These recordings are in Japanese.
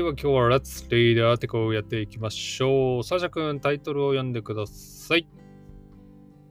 では今日は Let's Read the Article をやっていきましょう。サーシャ君、タイトルを読んでください。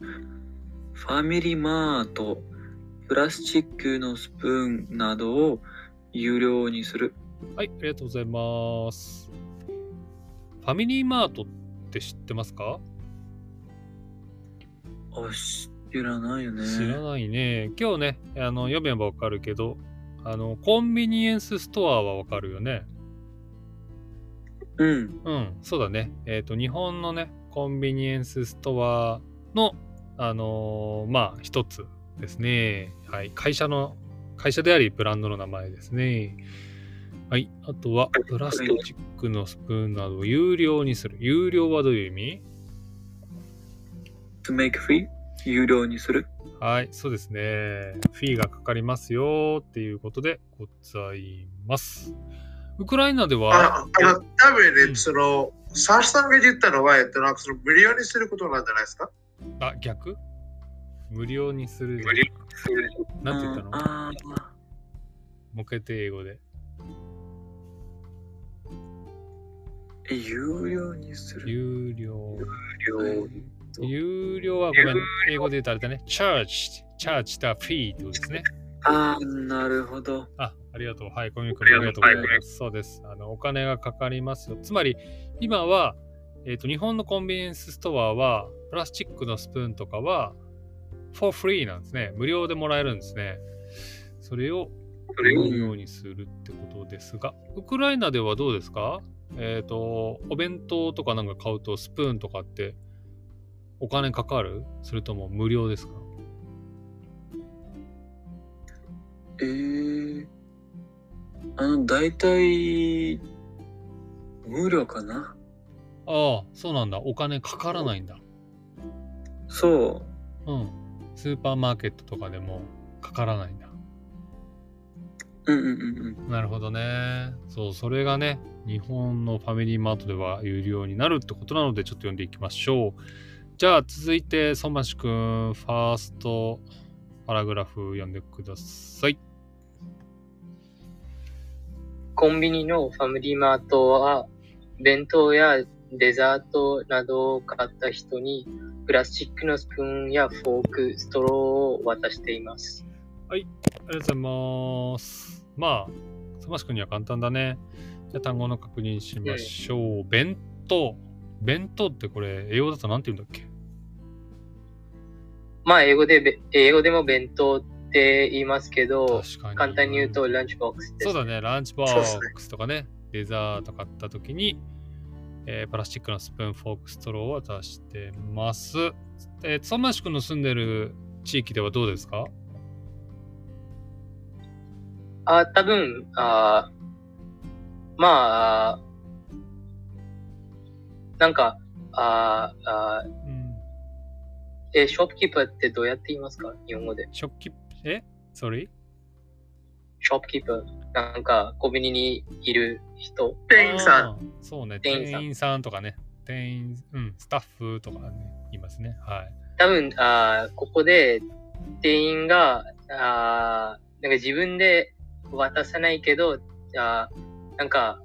ファミリーマート、プラスチックのスプーンなどを有料にする。はい、ありがとうございます。ファミリーマートって知ってますか？あ、知らないよね。知らないね。今日ね、あの読めばわかるけど、あの、コンビニエンスストアはわかるよね。うん。うん、そうだね。えっ、と、日本のね、コンビニエンスストアの、あのーまあ、一つですね。はい。会社の、会社であり、ブランドの名前ですね。はい。あとは、プラスチックのスプーンなどを有料にする。有料はどういう意味？To make free 有料にする？はい、そうですね。フィーがかかりますよっていうことでございます。ウクライナでは、ああの、多分ね、うんその、サーシさんが言ったのは、えっと、なんかその無料にすることなんじゃないですか？あ、逆？無料にする。無料なんて言ったの？あーもう一回て英語で。え有料にする？有料。有料。有料はごめん、英語で言うとあれだね。charge。charge だ、フィーってことですね。ああ、なるほど。あ、ありがとう。はい、コミュニ君ありがとうございます。そうです。あの、お金がかかりますよ。つまり、今は、えっ、と、日本のコンビニエンスストアは、プラスチックのスプーンとかは、for free なんですね。無料でもらえるんですね。それを有料にするってことですが、ウクライナではどうですか？えっ、と、お弁当とかなんか買うとスプーンとかってお金かかる？それとも無料ですか？えー、あの、大体、無料かなああ、そうなんだ。お金かからないんだ。そうん。スーパーマーケットとかでもかからないんだ。う。うんうんうんうん。なるほどね。そう、それがね、日本のファミリーマートでは有料になるってことなので、ちょっと読んでいきましょう。じゃあ、続いて、ソマシ君、ファーストパラグラフ読んでください。コンビニのファミリーマートは、弁当やデザートなどを買った人に、プラスチックのスプーンやフォーク、ストローを渡しています。ありがとうございます。まあ、ソマシ君には簡単だね。じゃあ、単語の確認しましょう。弁当。弁当ってこれ、英語だと何て言うんだっけ？まあ、英語でべ、英語でも弁当って言いますけど。簡単に言うとランチボックスです。そうだね、ランチボックスとかね、デザート買った時に、えープラスチックのスプーン、フォーク、ストローを渡してます。えー、ソマシ君の住んでる地域ではどうですか？あ、多分、あまあ、なんか、ああうん。え、ショップキーパーってどうやって言いますか？日本語で。食器、え ?sorry? ショップキーパー。なんか、コンビニにいる人。店員さん。そうね、店員さん店員さんとかね、店員、うん、スタッフとかね、言いますね。はい。多分、あここで店員が、あなんか自分で渡さないけど、あなんか、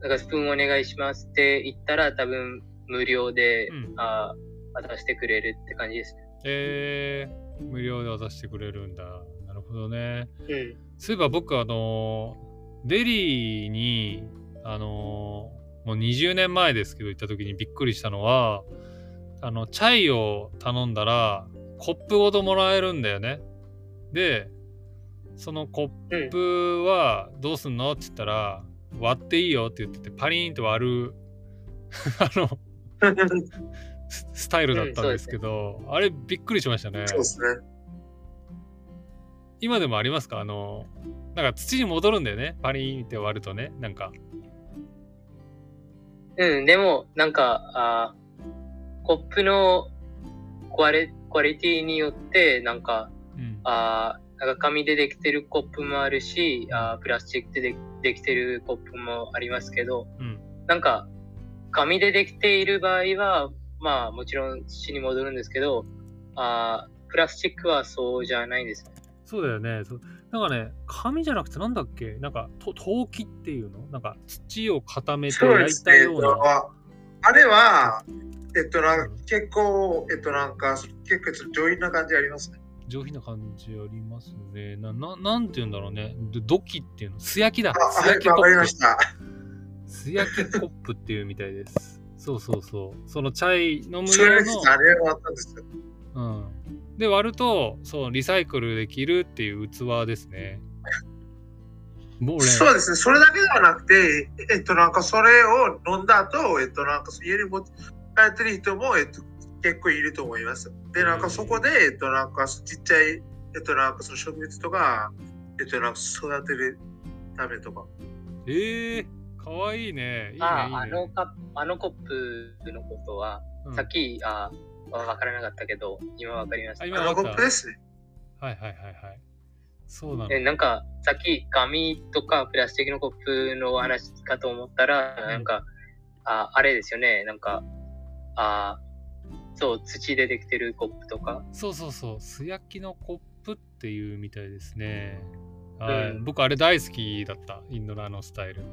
なんかスプーンお願いしますって言ったら多分無料で、うんあ渡してくれるって感じですね。えー、無料で渡してくれるんだ。なるほどね。うん。そういえば僕、あのーデリーに、あのーもう20年前ですけど行った時にびっくりしたのは、あの、チャイを頼んだら、コップごともらえるんだよね。で、そのコップはどうすんのって言ったら、割っていいよって言ってて、パリーンと割る、あの、ススタイルだったんですけど、あれびっくりしましたね。そうですね。今でもありますか？あの、なんか土に戻るんだよね？パリーンって割るとね。なんか。うん、でも、なんか、あコップのクアリクアリティによって、なんか、うん。あなんか紙でできてるコップもあるし、あプラスチックででできてるコップもありますけど、うん。なんか、紙でできている場合は、まあ、もちろん土に戻るんですけど、あプラスチックはそうじゃないですね。そうだよね。そうなんかね、紙じゃなくてなんだっけ？なんか、と陶器っていうの？なんか土を固めて焼いたような。と、あれは、えっと、なんか結構、えっと、なんか、結構上品な感じありますね。上品な感じありますね。な、ななんて言うんだろうね。ど土器っていうの？素焼きだ。あ、素焼きコップ。ました。素焼きコップっていうみたいです。そうそうそう。そのチャイ飲む用の。あれはあったんですよ。うん。で、割ると、そう、リサイクルできるっていう器ですね。もう俺、そうですね。それだけではなくて、えっと、なんかそれを飲んだ後、えっと、なんか家に持って帰ってる人も、えっと、結構いると思います。で、なんかそこで、えっと、なんかちっちゃい、えっと、なんかその植物とか、えっと、なんか育てるためとか。えー、かわいいね。いいね、あ。のカあのコップのことは、うんさっきあわからなかったけど、今わかりました。あのコップですね。はいはいはいはい。そうなの。えなんか、さっき紙とかプラスチックのコップの話かと思ったら、なんか、ああれですよね、なんか、あそう、土でできてるコップとか。そうそうそう。素焼きのコップっていうみたいですね。はい、うん僕、あれ大好きだった。インドのあのスタイル。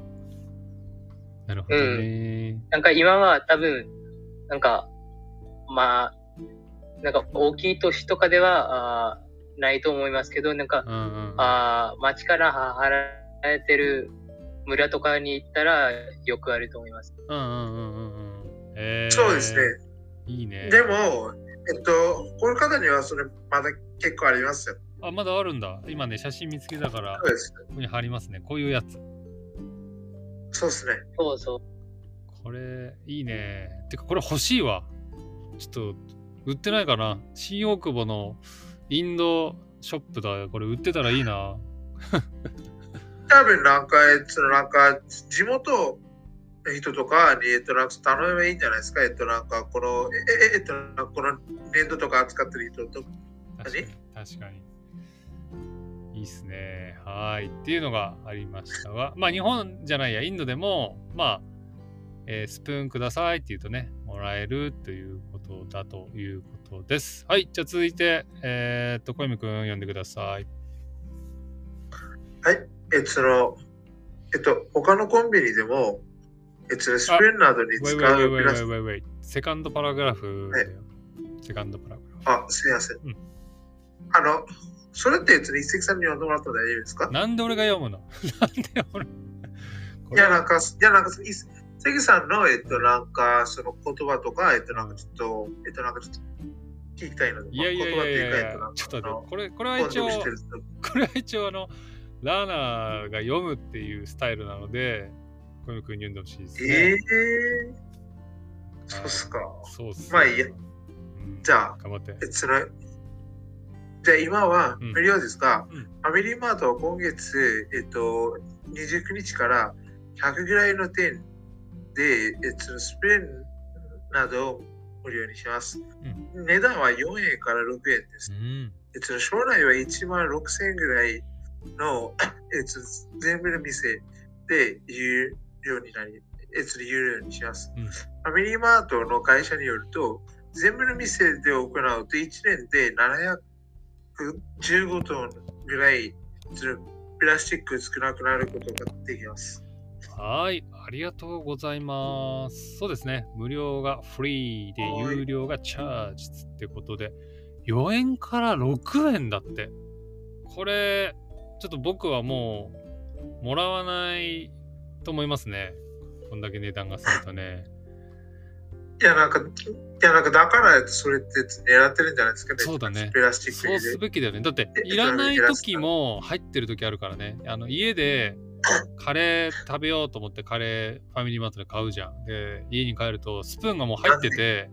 なるほどね。なんか今は多分、なんか、まあ、なんか大きい都市とかではあないと思いますけど、なんか、うんうんうん。あ町から払えてる村とかに行ったらよくあると思います。うんうんうんうんうん。えー、そうですね。いいね。でも、えっと、この方にはそれまだ結構ありますよ。あ、まだあるんだ。今ね、写真見つけたから、こそうです。こに貼りますね。こういうやつ。そうですね。そうそう。これ、いいね。てか、これ欲しいわ。ちょっと、売ってないかな。新大久保のインドショップだ。これ売ってたらいいな。多分なんか、えっと、なんか、地元の人とかに、えっと、なんか頼めばいいんじゃないですか？えっと、なんか、この、え、え、えっと、なんかこの粘土とか扱ってる人とか。確かに。確かに。いいっすね。はい。っていうのがありましたが、まあ日本じゃないや、インドでも、まあ、えースプーンくださいって言うとね、もらえるということだということです。はい。じゃあ続いて、えーっと、小泉くん読んでください。はい。えっと、その、えっと、他のコンビニでも、えっと、スプーンなどに使うプラス。セカンドパラグラフだよ。セカンドパラグラフ。あ、すいません。うんあの、それって、えっと、一石さんに読んでもらったら大丈夫ですか？なんで俺が読むの？なんで俺？こいや、なんか、いや、なんか、い関さんの、えっと、なんか、その言葉とか、えっと、なんかちょっと、えっと、なんかちょっと聞きたいので、いやいやいやいやいやちょっと待って、これ、これは一応、これは一応あの、ラーナーが読むっていうスタイルなので、小泉君に読んでほしいですね。ええー、そうっすか。そうっすねまあいいや。うんじゃあ、頑張って。えっと、その、じゃあ今はうん無料ですが、うんファミリーマートは今月、えっと、29日から100ぐらいの店で、えっと、スプレーなどを無料にします。値段は4円から6円ですう。ん。えっと、将来は1万6000円ぐらいの、えっと、全部の店で有料になり、えっと、有料にします。うんファミリーマートの会社によると、全部の店で行うと1年で15トンぐらいそのプラスチック少なくなることができます。はい、ありがとうございます。そうですね、無料がフリーで、有料がチャージってことで、4円から6円だって。これ、ちょっと僕はもう、もらわないと思いますね。こんだけ値段がするとね。いや、なんか、いや、なんかだからそれって狙ってるんじゃないですかね。そうだねプラスチックそうすべきだよね。だって、えいらない時も入ってる時あるからね。あの家でカレー食べようと思ってカレーファミリーマートで買うじゃん。で、家に帰るとスプーンがもう入ってて、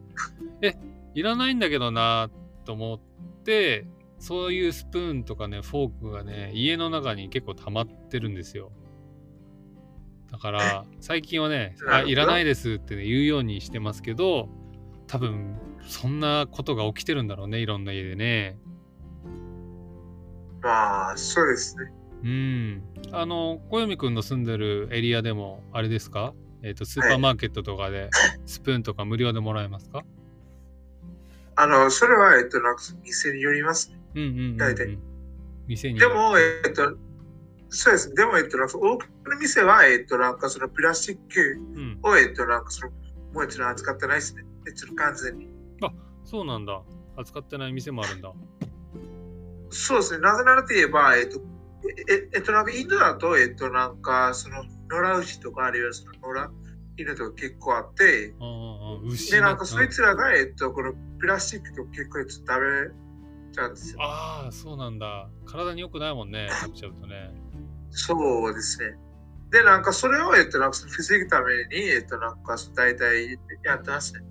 え、いらないんだけどなと思って、そういうスプーンとかね、フォークがね、家の中に結構溜まってるんですよ。だから、最近はね、あ、いらないですって、ね、言うようにしてますけど、多分、そんなことが起きてるんだろうね、いろんな家でね。まあ、そうですね。うん。あの、小読くんの住んでるエリアでも、あれですか？えっ、と、スーパーマーケットとかで、スプーンとか無料でもらえますか？あの、それは、えっと、なんか店によりますね。うんうんうん、うん。大体店に。でも、えっと、そうです。でも、えっと、なんか多くの店は、えっと、なんかそのプラスチックうん。を、えっと、なんかその、もう一度扱ってないですね。えっと、完全に。そうなんだ。扱ってない店もあるんだ。そうですね。なぜならといえば、えっと、ええっと、なんかインドだと、えっと、なんか、その、野良牛とか、あるいはその野良犬とか結構あって、うんうんうん。牛で、ねなんかそいうんつらが、えっと、このプラスチックと結構食べちゃうんですよ。ああ、そうなんだ。体に良くないもんね。食べちゃうとね。そうですね。で、なんかそれを、えっと、なんか防ぐために、えっと、なんか大体やってますね。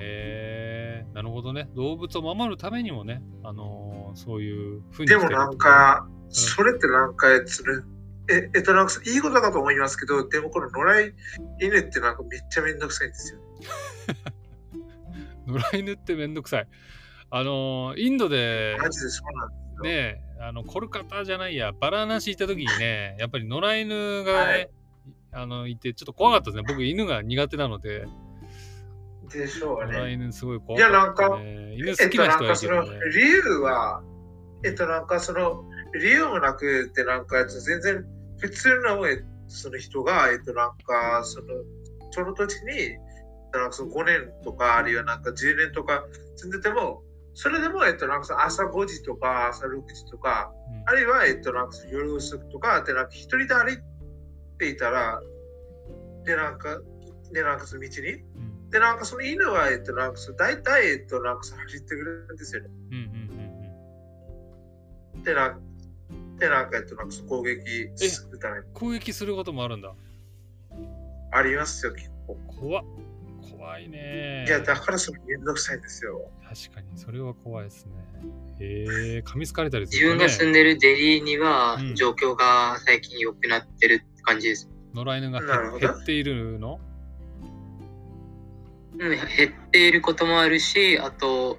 へえなるほどね。動物を守るためにもね、あのーそういうふうにでもなんか、それってなんか、それえ、えっと、なんかいいことだと思いますけど、でもこの野良犬ってなんかめっちゃめんどくさいんですよ。野良犬ってめんどくさい。あのーインドでマジでそうなんですよ。ね、あのコルカタじゃないや、バラナシ行った時にね、やっぱり野良犬がね、はいあのいて、ちょっと怖かったですね。僕、犬が苦手なので、でしょうね。野良犬すごい怖かった、ね。犬えっと、好きな人はいいけどね。の理由は、えっと、なんかその理由もなくて、なんか全然普通のえその人が、えっと、なんかそのその土地に、なんかその5年とか、あるいはなんか10年とか住んでても、それでも、えっと、なんかその朝5時とか朝6時とか、うんあるいは、えっと、なんか夜遅くとか、で、なんか一人で歩いていたら、で、なんか、で、なんかその道に、うんで、なんかその犬は、えっと、なんかその大体、えっと、なんか走ってくるんですよね。うんうんうんで、なんか、で、なんか、えっと、なんか攻撃するために。攻撃することもあるんだ。ありますよ、結構。怖っ怖いね。いや、だからそのめんどくさいんですよ。確かに、それは怖いですね。へえ噛みつかれたりす自るとね分が住んでるデリーにはうん状況が最近良くなってるって感じです。野良犬が減っているの？うん、減っていることもあるし、あと、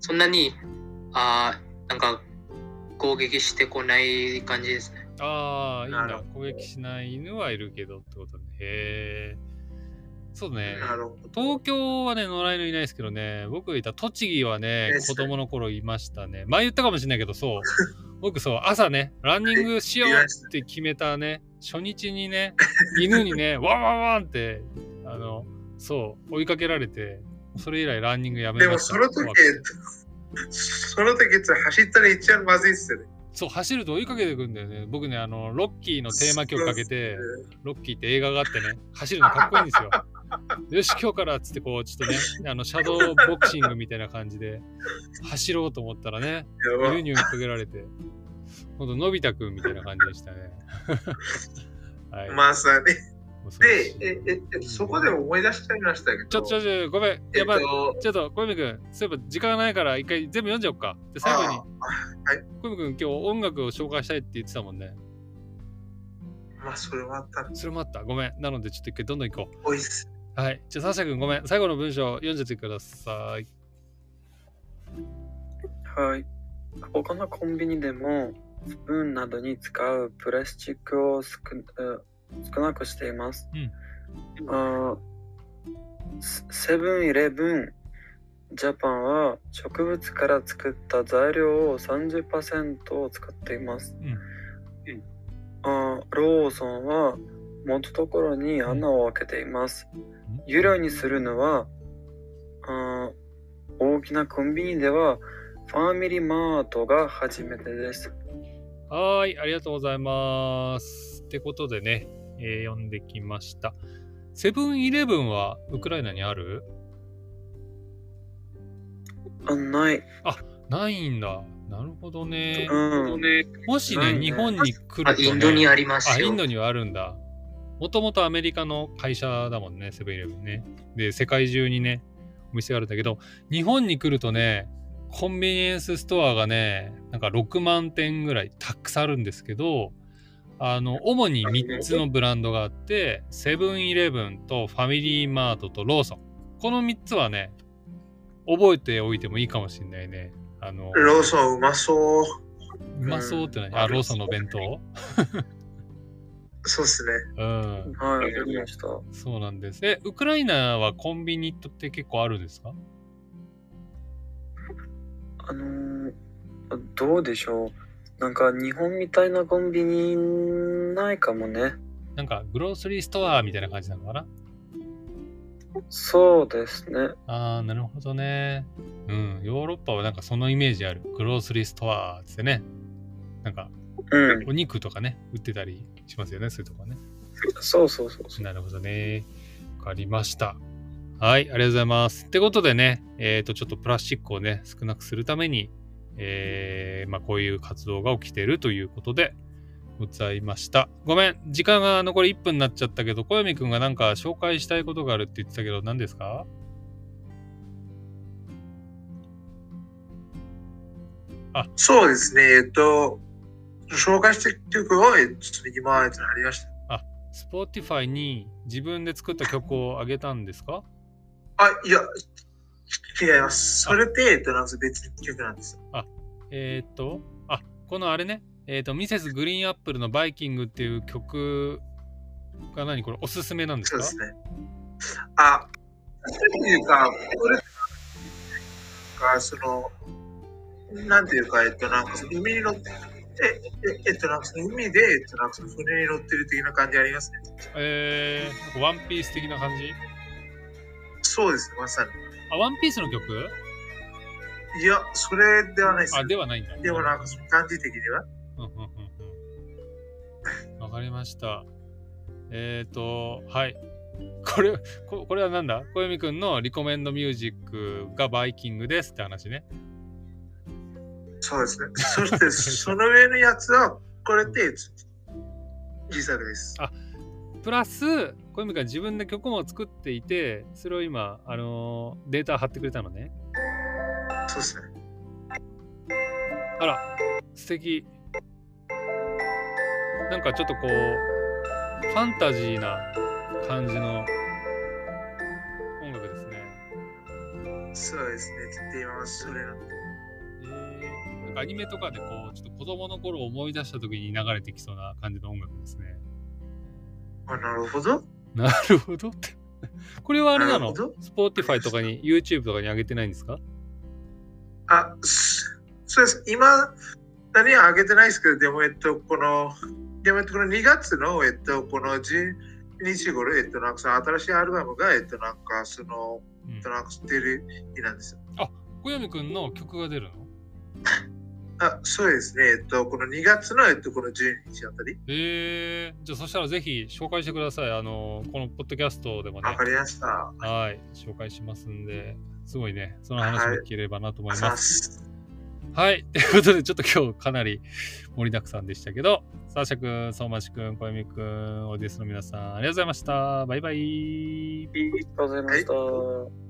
そんなに、あーなんか、攻撃してこない感じですね。ああ、いいんだ。攻撃しない犬はいるけどってことね。へえ。そうね。東京はね、野良犬いないですけどね、僕がいた栃木はねえ、子供の頃いましたね。前言ったかもしれないけど、そう。僕そう、朝ね、ランニングしようって決めたね、初日にね、犬にね、ワンワンワンって、あの、そう、追いかけられて、それ以来ランニングやめでも、ました。その時その時、走ったら一番まずいっすよね。そう、走ると追いかけてくんだよね。僕ね、あの、ロッキーのテーマ曲かけて、ロッキーって映画があってね、走るのかっこいいんですよ。よし、今日からっつって、こう、ちょっとね、あの、シャドーボクシングみたいな感じで、走ろうと思ったらね、犬に追いかけられて、ほんと、のび太くんみたいな感じでしたね。はい。まさに。で、え、え、えそこで思い出しちゃいましたけど。ちょ、ちょ、ちょ、ごめん。えっやばい。と、ちょっと、小泉くん、そういえば時間がないから、一回全部読んじゃおうか。で、最後に、あ小泉くん、今日音楽を紹介したいって言ってたもんね。まあ、それもあったそれもあった。ごめん。なので、ちょっと一回どんどん行こおいっす。う。はい。じゃあ、サーシャ君、ごめん。最後の文章読んじゃってください。はい。他のコンビニでもスプーンなどに使うプラスチックを少え少なくしています。あーセセブンイレブンジャパンは植物から作った材料を30%を使っています。うんあーローソンは元ところに穴を開けています。有料にするのはあー大きなコンビニではファミリーマートが初めてです。はーい、ありがとうございます。ってことでね、えー読んできました。セブンイレブンはウクライナにある？あ、ない。ないんだ。なるほどね。うん。もしね、ね日本に来あると、ね、インドにありますあ、よ。インドにはあるんだ。もともとアメリカの会社だもんね、セブンイレブンね。で、世界中にね、お店があるんだけど、日本に来るとね、コンビニエンスストアがね、なんか6万店ぐらいたくさんあるんですけど、あの、主に3つのブランドがあって、セブンイレブンとファミリーマートとローソン。この3つはね、覚えておいてもいいかもしれないね。あの、ローソンうまそう。うまそうって何、うんあ、ローソンの弁当？そうっすね。うん。はい、わかりました。そうなんです。え、ウクライナはコンビニって結構あるんですか？あのーどうでしょう。なんか日本みたいなコンビニないかもね。なんかグロースリーストアみたいな感じなのかな？そうですね。ああ、なるほどね。うん、ヨーロッパはなんかそのイメージある。グロースリーストアってね。なんか、うん。お肉とかね、売ってたりしますよね、そういうとこね。そうそうそうそう。なるほどね。わかりました。はい、ありがとうございます。ってことでね、えっ、と、ちょっとプラスチックをね、少なくするために、えーまあ、こういう活動が起きているということでございました。ごめん、時間が残り1分になっちゃったけど、小読くんがなんか紹介したいことがあるって言ってたけど、何ですか？そうですね、えっと、紹介してる曲を、えっと、今、えっと、ありました。Spotify に自分で作った曲をあげたんですか？あ、いや、違います。それって、えっと、なんか別の曲なんですよ。えっ、と、あ、このあれね、えっ、と、ミセスグリーンアップルのバイキングっていう曲が何これ？おすすめなんですか？そうですね。あ、っていうか、これが、その、なんていうか、えっと、なんかその海に乗って、え、ええっと、なんかその海で、えっと、なんかその船に乗ってる的な感じありますね。えー、ワンピース的な感じそうですね、まさに。あ、ワンピースの曲いや、それではないですあ、。ではないんだ。でもなんかその感じ的には。うんうんうんうん。わかりました。えっ、ー、と、はい。これ、ここれはなんだ小読くんのリコメンドミュージックがバイキングですって話ね。そうですね。そして、その上のやつは、これって自作です。プラス、小読くんは自分で曲も作っていて、それを今、あのーデータ貼ってくれたのね。そうですね。あら、素敵。なんかちょっとこう、ファンタジーな感じの音楽ですね。そうですね。ちょっと今はそれなんで。えー、なんかアニメとかでこう、ちょっと子供の頃を思い出した時に流れてきそうな感じの音楽ですね。あ、なるほど。なるほどって。これはあれなの？なるほど ?Spotify とかに YouTube とかに上げてないんですか？あ、すそうです。今、何は上げてないですけど、でも、えっと、この、でも、えっと、この2月の、えっと、この12日頃、えっと、なんかその新しいアルバムが、えっと、なんか、その、うんえっと、なんか出る日なんですよ。小読くんの曲が出るの？あ、そうですね。えっと、この2月の、えっと、この12日あたり。えー、じゃあそしたらぜひ紹介してください。あの、このポッドキャストでもねわ。かりました。はい、紹介しますんで、すごいね、その話も聞ければなと思いさます。す。はい、ということで、ちょっと今日かなり盛りだくさんでしたけど、サーシャ君、相馬市君、小泉君、オーディエンスの皆さん、ありがとうございました。バイバイ。ありがとうございました。